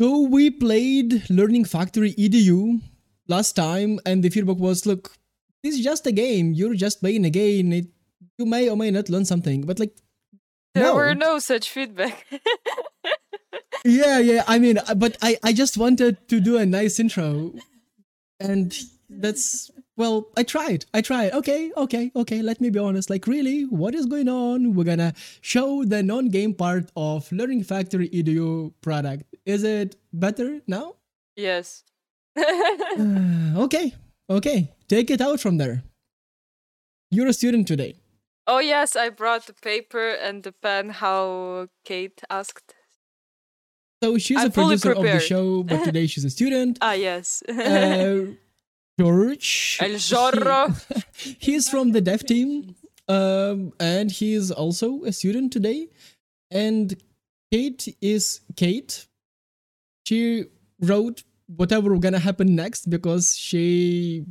So we played Learning Factory EDU last time, and the feedback was, "Look, this is just a game. You're just playing a game. It, you may or may not learn something." But like, There no. were no such feedback. yeah, yeah. I mean, but I, I just wanted to do a nice intro, and that's well, I tried. I tried. Okay, okay, okay. Let me be honest. Like, really, what is going on? We're gonna show the non-game part of Learning Factory EDU product. Is it better now? yes. Uh, okay, okay. Take it out from there. You're a student today. oh yes, I brought the paper and the pen. How Kate asked. So she's I'm a producer of the show, but today she's a student. Ah yes. Uh, George. El Zorro. he- he's from the dev team, um, and he is also a student today. And Kate is Kate. She wrote whatever gonna happen next because she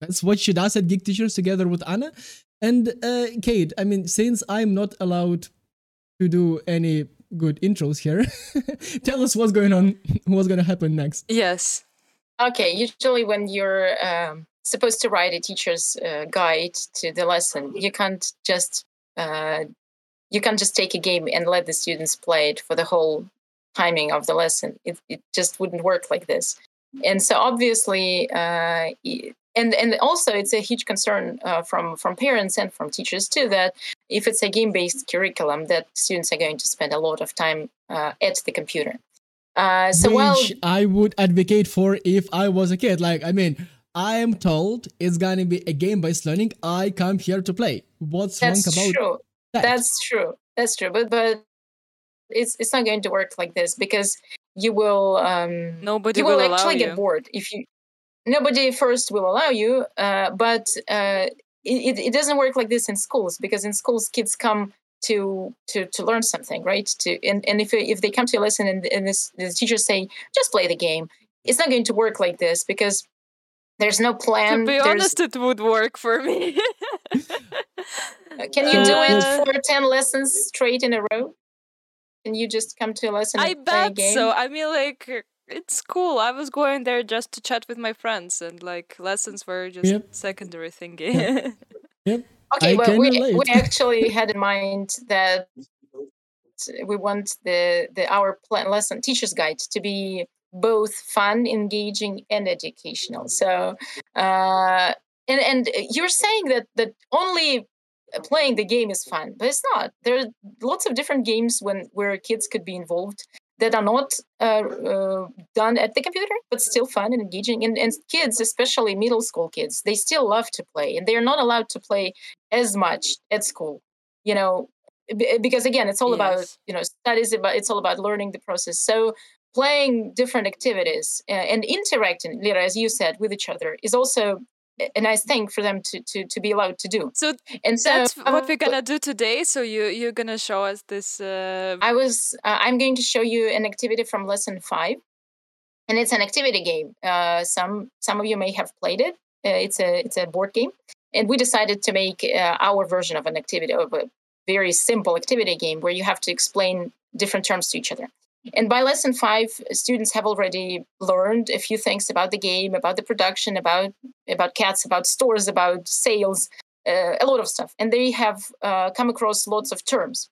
that's what she does at Geek Teachers together with Anna. And uh, Kate, I mean, since I'm not allowed to do any good intros here, tell us what's going on, what's gonna happen next. yes. Okay, usually when you're um, supposed to write a teacher's uh, guide to the lesson, you can't just uh, you can't just take a game and let the students play it for the whole timing of the lesson. It it just wouldn't work like this. And so obviously, uh, and and also it's a huge concern uh, from from parents and from teachers too that if it's a game based curriculum, that students are going to spend a lot of time uh, at the computer. Uh, so which while I would advocate for if I was a kid. Like, I mean, I am told it's gonna be a game-based learning. I come here to play. What's wrong about That's true. that? That's true. That's true. But but it's it's not going to work like this because you will um Nobody you will, will allow actually you. get bored if you nobody first will allow you uh but uh it, it, it doesn't work like this in schools because in schools kids come to to to learn something right to and, and if if they come to a lesson and, and this the teachers say just play the game it's not going to work like this because there's no plan to be there's- honest, it would work for me. Can you do it Uh, for 10 lessons straight in a row? Can you just come to a lesson I and play a bet game? so. I mean, like, it's cool. I was going there just to chat with my friends, and like lessons were just Yep. secondary thingy. Yep. Okay, I well, we, relate. we actually had in mind that we want the, the our plan lesson teacher's guide to be both fun, engaging, and educational. So, uh, and and you're saying that that only playing the game is fun, but it's not. There are lots of different games when where kids could be involved that are not uh, uh, done at the computer, but still fun and engaging. And, and kids, especially middle school kids, they still love to play, and they are not allowed to play as much at school. You know, because again, it's all about you know studies about it's all about learning the process. So playing different activities uh, and interacting, Lira, as you said, with each other is also a- nice thing for them to to to be allowed to do. so And so that's what we're uh, gonna do today. So you you're gonna show us this. Uh, I was uh, I'm going to show you an activity from lesson five, and it's an activity game. Uh, some some of you may have played it. Uh, it's a it's a board game, and we decided to make uh, our version of an activity of a very simple activity game where you have to explain different terms to each other. And by lesson five, students have already learned a few things about the game, about the production, about about cats, about stores, about sales, uh, a lot of stuff, and they have uh, come across lots of terms.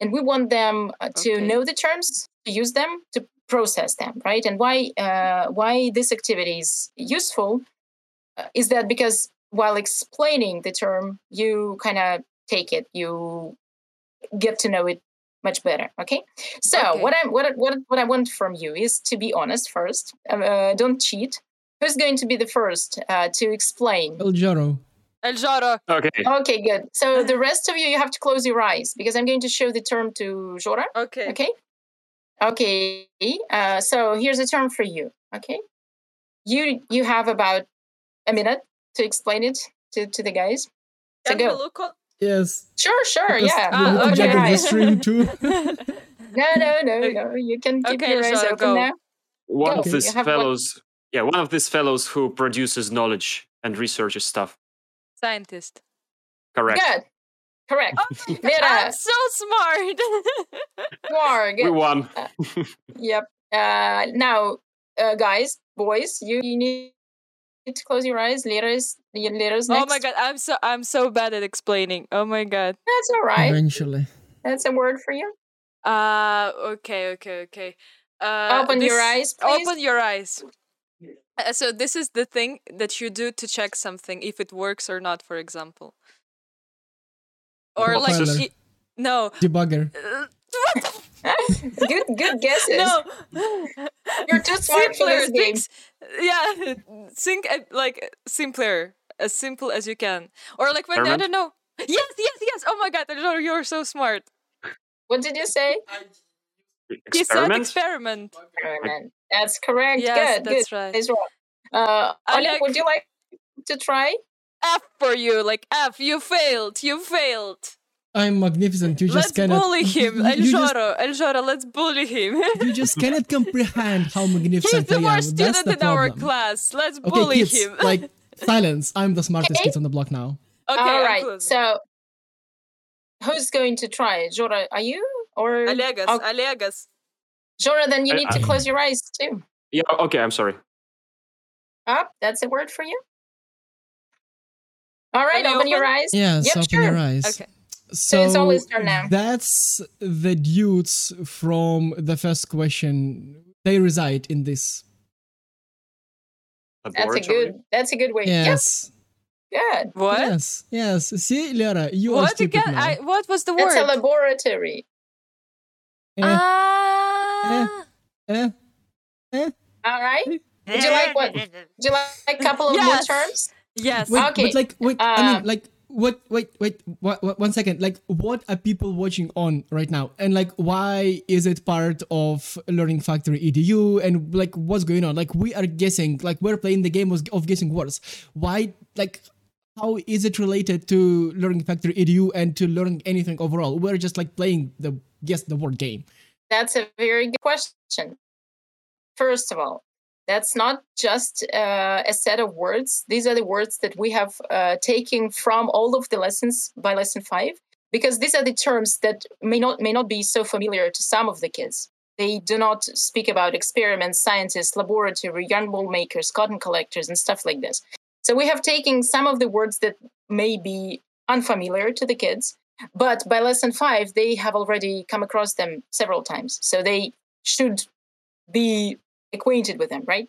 And we want them uh, to Okay. know the terms to use them to process them right? And why uh, why this activity is useful uh, is that because while explaining the term you kind of take it you get to know it much better okay so Okay. what i what, what what i want from you is to be honest first uh, don't cheat who's going to be the first uh, to explain El Jaro. El Jaro. Okay. okay good so the rest of you you have to close your eyes because i'm going to show the term to jora Okay. Okay. Okay. Uh, so here's a term for you. Okay. You you have about a minute to explain it to, to the guys. So Can we go. Look on? Yes. Sure, sure. because Yeah. we're Ah, looking Open at your the eyes. stream too. No, no, no, no. You can keep Okay, your eyes so open go. now. One Go. of these have one- fellows, yeah, one of these fellows who produces knowledge and researches stuff. Scientist. Correct. Good. Correct. Vera, I'm so smart. you are We good. won. Yep. Uh, now, uh, guys, boys, you, you need to close your eyes. Letters, letters. Oh my god, I'm so I'm so bad at explaining. Oh my god. That's all right. Eventually. That's a word for you. Uh okay, okay, okay. Uh Open your eyes, please. Open your eyes. Uh, so this is the thing that you do to check something if it works or not, for example. Or like Compiler. i- no. Debugger. Good, good guesses. no. You're too smart for this Simpler game. things- Yeah, think uh, like simpler, as simple as you can. Or like when I don't know. Yes, yes, yes. Oh my god, Elzoro, you're so smart. What did you say? He said Experiment. experiment. Experiment. That's correct. Yes, good, that's good. right. That's right. Uh, Oleg, Oleg- would you like to try? F for you, like F. You failed. You failed. I'm magnificent. You just let's cannot. bully him, You, you just, Eljoro. Eljoro, let's bully him. you just cannot comprehend how He's magnificent the I am. worst That's student the in our class. Let's Okay, bully kids, him. like silence. I'm the smartest Okay. kid on the block now. okay, All I'm right. closing. So, who's going to try? Jora, are you or Alegas, Oh, Alegas. Jora? Then you I- need to I- close your eyes too. Yeah. Okay. I'm sorry. Up. that's a word for you. All right. Can I Open your eyes. Yes, Yep, open sure. your eyes. Okay. So it's always turn now. that's the dudes from the first question. They reside in this. That's a good. That's a good way. Yes. Yes. Good. What? Yes. Yes. See, Lara, you are What stupid again? now. I, what was the That's a word? laboratory. Eh, Ah. eh, eh. All right. Would you like what? Would you like a couple of Yes. more terms? Yes. Wait, Okay, but like, wait, I uh, mean, like, what? Wait, wait, wha- wha- one second. Like, what are people watching on right now? And like, why is it part of Learning Factory EDU? And like, what's going on? Like, we are guessing. Like, we're playing the game of guessing words. Why? Like, how is it related to Learning Factory EDU and to learning anything overall? We're just like playing the guess the word game. That's a very good question. First of all, that's not just uh, a set of words. These are the words that we have uh, taken from all of the lessons by lesson five, because these are the terms that may not may not be so familiar to some of the kids. They do not speak about experiments, scientists, laboratory, yarn wool makers, cotton collectors, and stuff like this. So we have taken some of the words that may be unfamiliar to the kids, but by lesson five, they have already come across them several times. So they should be acquainted with them, right?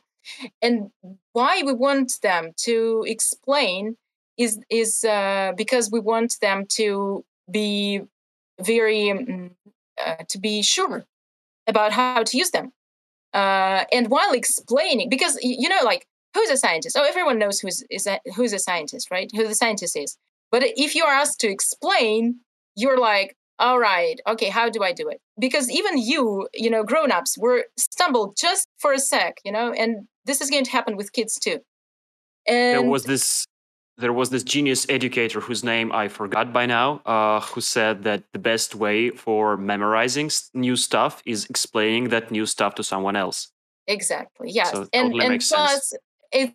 And why we want them to explain is is uh, because we want them to be very um, uh, to be sure about how to use them. Uh, and while explaining, because you know, like who's a scientist? Oh, everyone knows who's is a, who's a scientist, right? Who the scientist is. But if you are asked to explain, you're like, all right, okay, how do I do it? Because even you, you know, grown-ups were stumbled just for a sec, you know, and this is going to happen with kids too. And there was this there was this genius educator whose name I forgot by now, uh, who said that the best way for memorizing new stuff is explaining that new stuff to someone else. Exactly. Yes. So and totally and makes sense. plus it's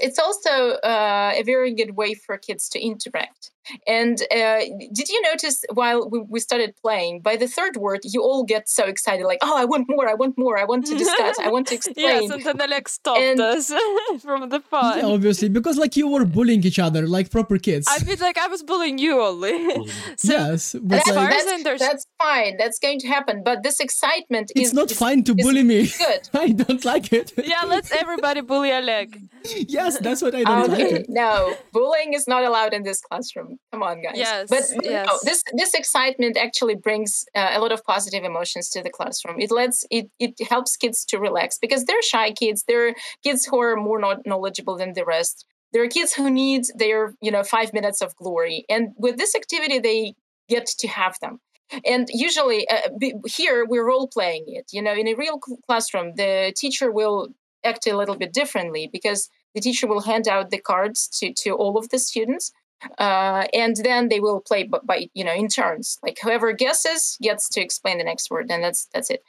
it's also uh, a very good way for kids to interact. And uh, did you notice while we, we started playing, by the third word, you all get so excited, like, "Oh, I want more! I want more! I want to discuss! I want to explain!" Yes, and then Alex stopped And- us from the fun. Yeah, obviously, because like you were bullying each other like proper kids. I feel like I was bullying you only. so yes, but That's, As far like, as that's, I that's fine. That's going to happen. But this excitement it's is not is fine to is bully me. Good. I don't like it. yeah, let's everybody bully Oleg. yes, that's what I don't like it. no, bullying is not allowed in this classroom. Come on, guys. Yes, but no, yes. this this excitement actually brings uh, a lot of positive emotions to the classroom. It lets it it helps kids to relax because they're shy kids. They're kids who are more not knowledgeable than the rest. There are kids who need their you know five minutes of glory, and with this activity, they get to have them. And usually, uh, here we're role playing it. You know, in a real cl- classroom, the teacher will act a little bit differently because the teacher will hand out the cards to, to all of the students uh, and then they will play by, by you know in turns like whoever guesses gets to explain the next word and that's that's it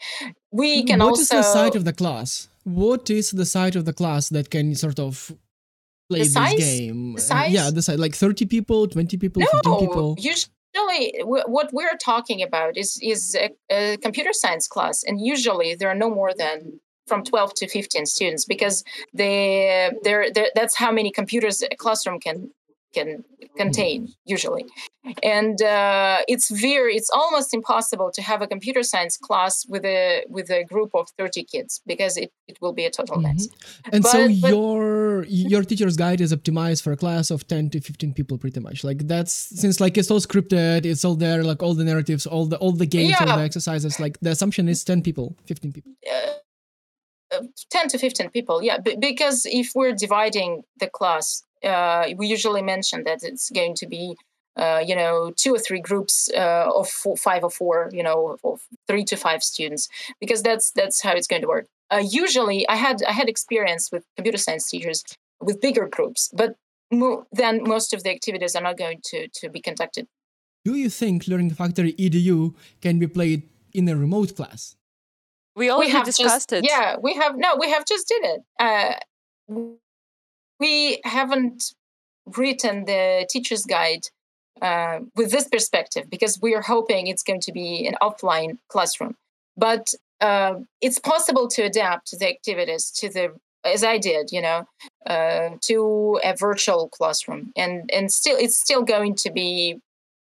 we can What also is the side of the class? What is the side of the class that can sort of play The this size? game? The Uh, yeah, the side like 30 people, 20 people, no 15 people. usually usually what we're talking about is is a, a computer science class, and usually there are no more than from 12 to 15 students because they they're, they're, that's how many computers a classroom can can contain usually and uh, it's very it's almost impossible to have a computer science class with a with a group of 30 kids because it, it will be a total mess Mhm. And so But- but- your your teacher's guide is optimized for a class of 10 to 15 people pretty much. Like that's since like it's all scripted, it's all there like all the narratives, all the all the games, all the exercises like the assumption is 10 people, 15 people. uh, uh, 10 to 15 people yeah b- because if we're dividing the class uh, we usually mention that it's going to be uh, you know two or three groups uh, of four, five or four you know of three to five students because that's that's how it's going to work uh, usually i had i had experience with computer science teachers with bigger groups but mo- then most of the activities are not going to to be conducted Do you think Learning Factory EDU can be played in a remote class? We already have discussed just, it. Yeah, we have no, we have just did it. We haven't written the teacher's guide uh, with this perspective because we are hoping it's going to be an offline classroom. But uh, it's possible to adapt the activities to the as I did, you know, uh, to a virtual classroom, and and still it's still going to be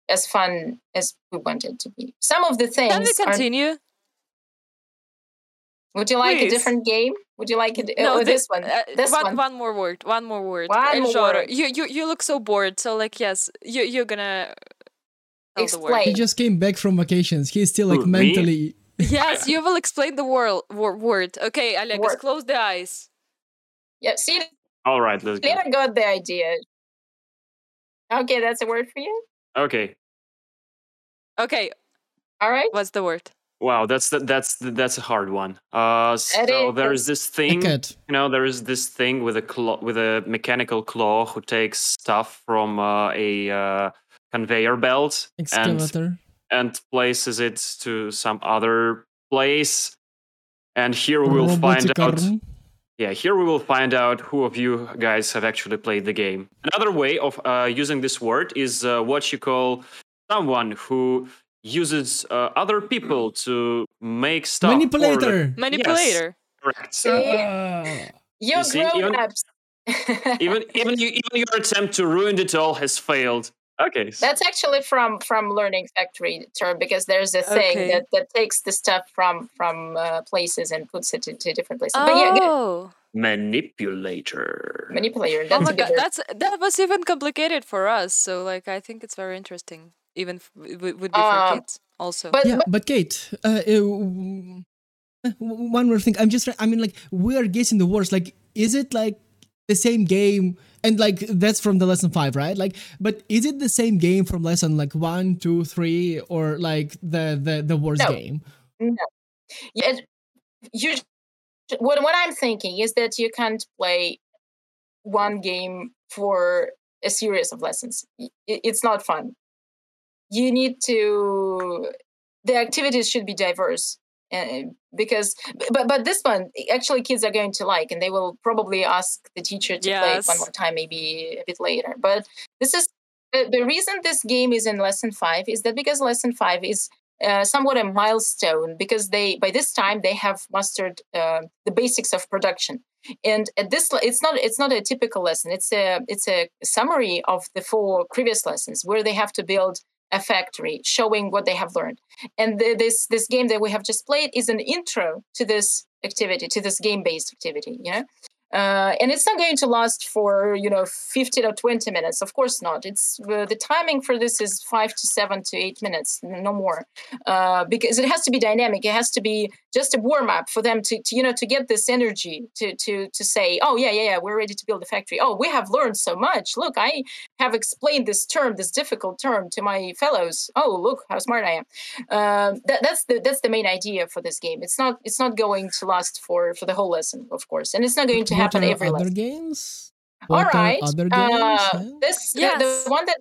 as fun as we want it to be. Some of the things Can we are continue? would you like Please. a different game? Would you like it? no, oh, thi- this one. uh, this one, one. one more word. One more word. One El more word. You, you, you look so bored. So like, yes, you, you're gonna tell the word. Explain. He just came back from vacations. He's still like Who, me? mentally Yes, you will explain the wor- wor- word. Okay, Alex, Word. close the eyes. Yeah, see, All right, let's go. Lena got the idea. Okay, that's a word for you. Okay. Okay, All right. what's the word? Wow, that's the, that's the, that's a hard one. Uh, so there is this thing, cat. you know, there is this thing with a claw, with a mechanical claw who takes stuff from uh, a uh, conveyor belt and Excavator. and places it to some other place. And here we will find out. Yeah, here we will find out who of you guys have actually played the game. Another way of uh, using this word is uh, what you call someone who uses uh, other people to make stuff. or the- Manipulator. Manipulator. correct. See? Ah. You're see, even- ups. even even you, even your attempt to ruin it all has failed. Okay. That's actually from from Learning Factory term because there's a thing Okay. that, that takes the stuff from from uh, places and puts it into different places. But yeah, good. Oh, manipulator. manipulator. oh my a good god, word. that's that was even complicated for us. So like, I think it's very interesting. Even f- it would would be for Uh, kids also. But, yeah, but but Kate, uh, uh, w- w- one more thing. I'm just, I mean, like, we are guessing the words. Like, is it like the same game? And like, that's from the lesson five, right? Like, but is it the same game from lesson like one, two, three, or like the the the worst No. game? yeah, it- you what what I'm thinking is that you can't play one game for a series of lessons. Y- i- It's not fun. You need to the activities should be diverse uh, because but but this one actually kids are going to like and they will probably ask the teacher to play it one more time maybe a bit later. But this is the, the reason this game is in lesson 5 is that because lesson 5 is uh, somewhat a milestone because they by this time they have mastered uh, the basics of production. And at this it's not it's not a typical lesson. It's a it's a summary of the four previous lessons where they have to build a factory showing what they have learned. And the, this this game that we have just played is an intro to this activity to this game based activity you know uh, and it's not going to last for you know 15 or 20 minutes. Of course not. It's uh, the timing for this is five to seven to eight minutes no more. Uh, because it has to be dynamic. It has to be just a warm up for them to, to you know to get this energy to to to say oh yeah yeah yeah we're ready to build a factory. Oh we have learned so much. Look i have explained this term this difficult term to my fellows. Oh look how smart i am. Um, that, that's the that's the main idea for this game. It's not it's not going to last for for the whole lesson of course. And it's not going to What happen are every other lesson games? all What are right other games? uh, huh? this the- Yes. the, one that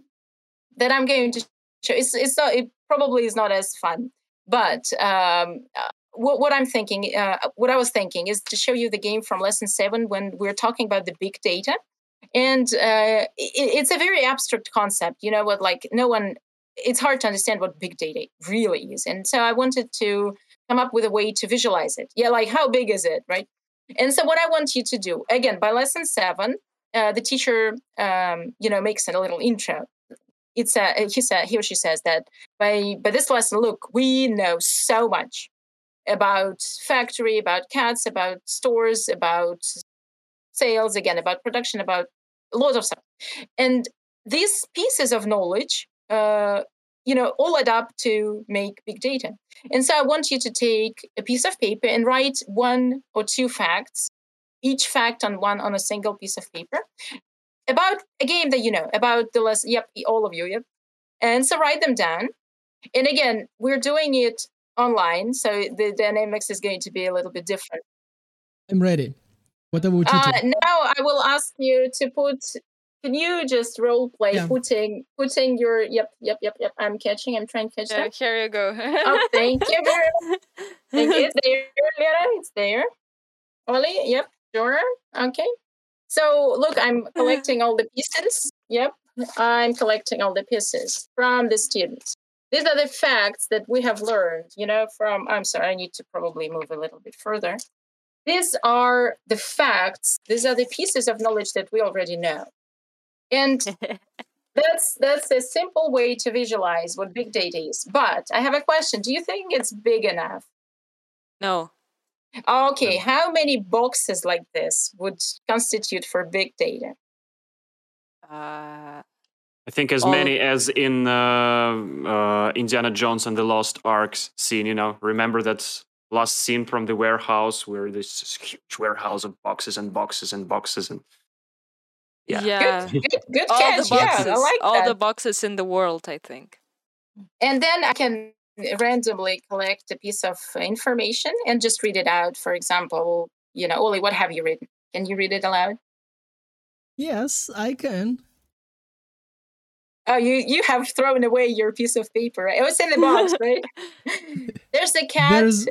that i'm going to show it's, it's not it probably is not as fun but um uh, what, what i'm thinking uh, what i was thinking is to show you the game from lesson seven when we're talking about the big data and uh, it, it's a very abstract concept you know what like no one it's hard to understand what big data really is. And so I wanted to come up with a way to visualize it. Yeah, like how big is it, right? And so what I want you to do again by lesson seven, uh, the teacher, um, you know, makes a little intro. It's a he said he or she says that by by this lesson, look, we know so much about factory, about cats, about stores, about sales, again about production, about loads of stuff, and these pieces of knowledge uh, you know all add up to make big data. And so i want you to take a piece of paper and write one or two facts each fact on one on a single piece of paper about a game that you know about the last, yep all of you yep. And so write them down. And again we're doing it online so the dynamics is going to be a little bit different. I'm ready. What about you uh, now i will ask you to put can you just role play Yeah. putting putting your yep yep yep yep I'm catching I'm trying to catch Yeah, that. here you go. Oh, thank you, girl. Thank you. It's there, Lera. It's there. Oli, yep, sure. Okay. So look, I'm collecting all the pieces. Yep, I'm collecting all the pieces from the students. These are the facts that we have learned, you know, from I'm sorry, I need to probably move a little bit further. These are the facts, these are the pieces of knowledge that we already know. And that's that's a simple way to visualize what big data is. But I have a question. Do you think it's big enough? no. Okay, how many boxes like this would constitute for big data? Uh, I think as All- many as in uh, uh, Indiana Jones and the Lost Arks scene. You know, remember that last scene from the warehouse where there's this huge warehouse of boxes and boxes and boxes and yeah. yeah. Good, good, good All catch. the boxes. Yeah, I like all that. the boxes in the world, I think. and then I can randomly collect a piece of information and just read it out. For example, you know, Oli, what have you written? Can you read it aloud? yes i can Oh, you you have thrown away your piece of paper. It was in the box, right? There's a cat. there's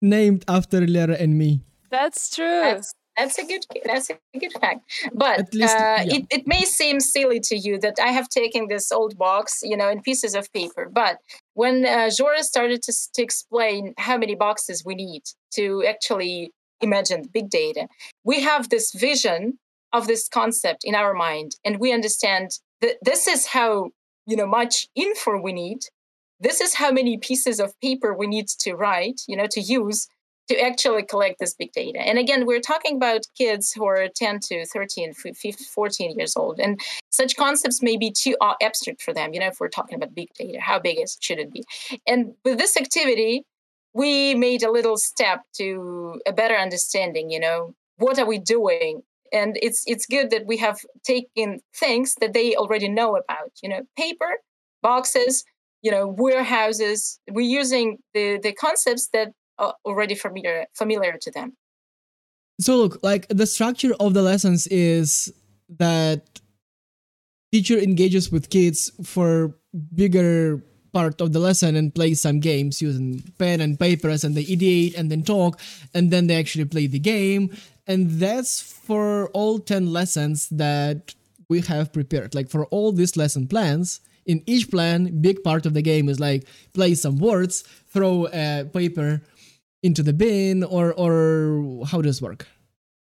named after Lera and me That's true. That's that's a good that's a good fact. But At least, uh, yeah. it, it may seem silly to you that I have taken this old box, you know, in pieces of paper. But when uh, Jora started to, to explain how many boxes we need to actually imagine big data, we have this vision of this concept in our mind, and we understand that this is how you know much info we need. This is how many pieces of paper we need to write, you know, to use to actually collect this big data. And again, we're talking about kids who are 10 to 13, 15, 14 years old. And such concepts may be too abstract for them, you know, if we're talking about big data, how big is, should it be? And with this activity, we made a little step to a better understanding, you know, what are we doing? And it's it's good that we have taken things that they already know about, you know, paper, boxes, you know, warehouses. We're using the the concepts that Uh, already familiar familiar to them. so look like the structure of the lessons is that teacher engages with kids for bigger part of the lesson and plays some games using pen and papers and they ideate and then talk and then they actually play the game and that's for all 10 lessons that we have prepared like for all these lesson plans in each plan big part of the game is like play some words throw a paper into the bin or or how does work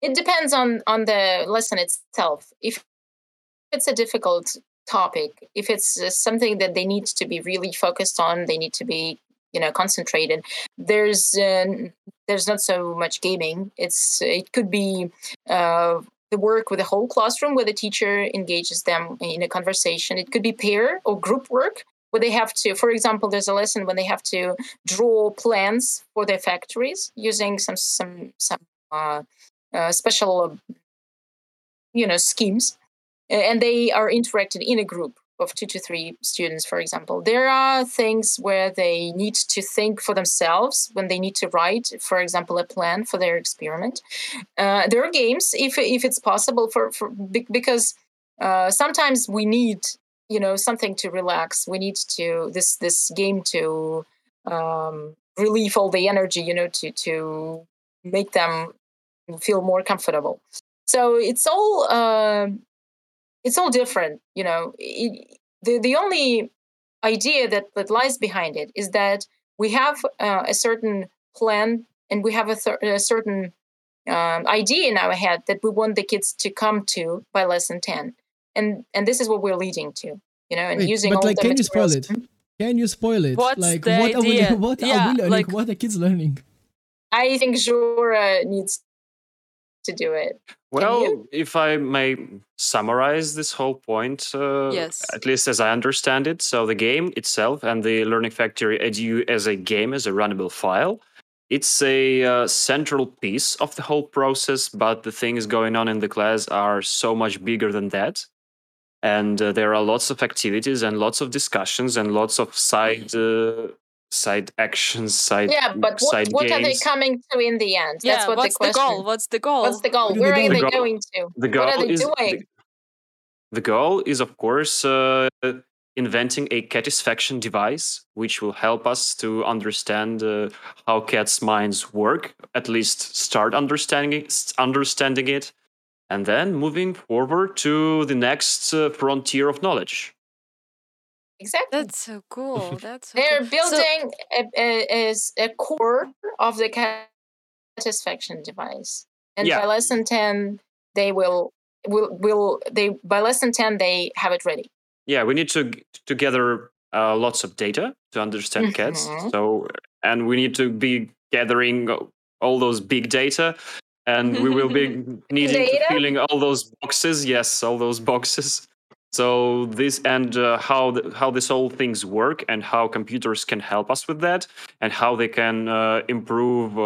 It depends on on the lesson itself. If it's a difficult topic, if it's something that they need to be really focused on, they need to be you know concentrated. There's uh, there's not so much gaming. It's it could be uh, the work with the whole classroom where the teacher engages them in a conversation. It could be pair or group work where they have to, for example, there's a lesson when they have to draw plans for their factories using some some some uh, uh, special, you know, schemes, and they are interacted in a group of two to three students, for example. There are things where they need to think for themselves when they need to write, for example, a plan for their experiment. Uh, there are games, if if it's possible, for for because uh, sometimes we need, you know, something to relax. We need to this this game to um, relieve all the energy, you know, to to make them feel more comfortable. So it's all um it's all different, you know. It, the the only idea that, that lies behind it is that we have uh, a certain plan and we have a, th- a certain um, idea in our head that we want the kids to come to by lesson 10 and and this is what we're leading to you know and Wait, using but all like, the can you spoil it? Can you spoil it? What's like, the what idea? are we, what Yeah, are we learning? like- what are kids learning? i think jura needs to do it Well, if I may summarize this whole point, uh, Yes. at least as I understand it, so the game itself and the Learning Factory Edu as a game, as a runnable file, it's a uh, central piece of the whole process, but the things going on in the class are so much bigger than that. And uh, there are lots of activities and lots of discussions and lots of side uh, side actions, side yeah but what, side what are they coming to in the end yeah, that's what what's the the, goal? What's the goal? what's the goal Where do where they are they The going to the goal what are they is doing The, the goal is, of course, uh, inventing a catisfaction device, which will help us to understand uh, how cats' minds work. At least start understanding it, understanding it, and then moving forward to the next uh, frontier of knowledge. exactly That's so cool. That's so they're cool. So- building a, a, is a core of the satisfaction device and Yeah. by lesson 10 they will will will they by lesson 10 they have it ready Yeah, we need to to gather uh, lots of data to understand cats. Mhm. So, and we need to be gathering all those big data, and we will be needing to Data? filling all those boxes. Yes, all those boxes. So this and uh, how the, how this whole things work and how computers can help us with that and how they can uh, improve uh,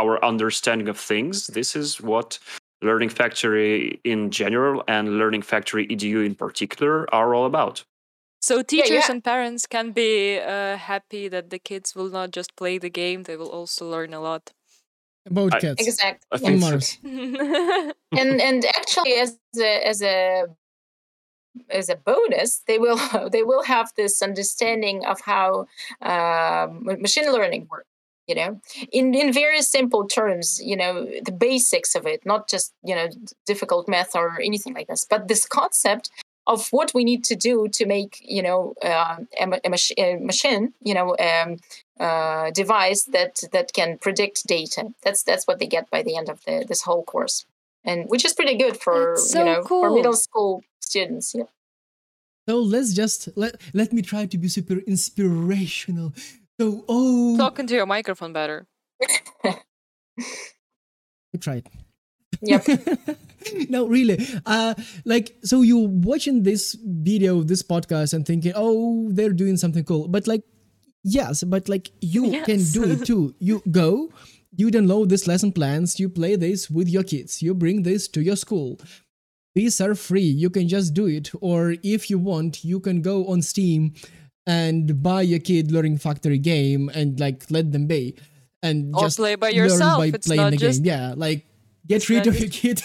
our understanding of things. This is what Learning Factory in general and Learning Factory EDU in particular are all about. So teachers yeah. and parents can be uh, happy that the kids will not just play the game; they will also learn a lot. About I- cats exactly I on. Mars. and and actually as a as a as a bonus they will they will have this understanding of how um, ma- machine learning works you know in in very simple terms you know the basics of it not just you know difficult math or anything like this but this concept of what we need to do to make you know uh, a, a, mach- a machine you know um, uh, device that that can predict data that's that's what they get by the end of the, this whole course and which is pretty good for so you know for middle school students yeah So let's just let let me try to be super inspirational. So oh, Talking to your microphone better. I tried. Yep. no, really. Uh, like, so you're watching this video, this podcast, and thinking, oh, they're doing something cool. But like, yes, but like you oh, can do it too. You go, you download these lesson plans, you play this with your kids, you bring this to your school. These are free. You can just do it. Or if you want, you can go on Steam and buy your kid Learning Factory game and like let them be. And Or just play by yourself. by It's playing not the just- game. Yeah, like get rid of your kid.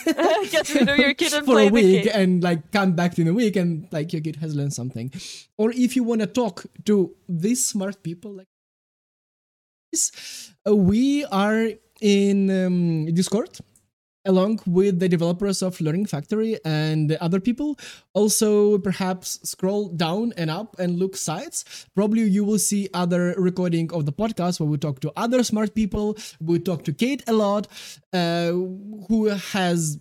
Get rid of your kid and for a week and like come back in a week and like your kid has learned something. Or if you want to talk to these smart people like this, uh, we are in um, Discord along with the developers of Learning Factory and other people. Also, perhaps scroll down and up and look sites. Probably you will see other recording of the podcast where we talk to other smart people. We talk to Kate a lot, uh, who has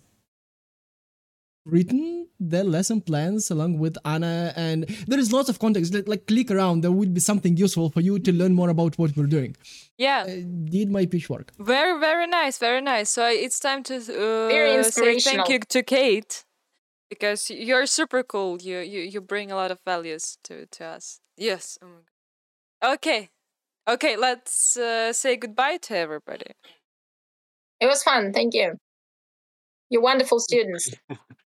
written their lesson plans along with Anna, and there is lots of context. Like, like click around, there will be something useful for you to learn more about what we're doing. Yeah. Uh, did my pitch work? Very, very nice, very nice. So it's time to uh, say thank you to Kate because you're super cool. You you you bring a lot of values to to us. Yes. Oh my God. Okay, okay. Let's uh, say goodbye to everybody. it was fun thank you you're wonderful students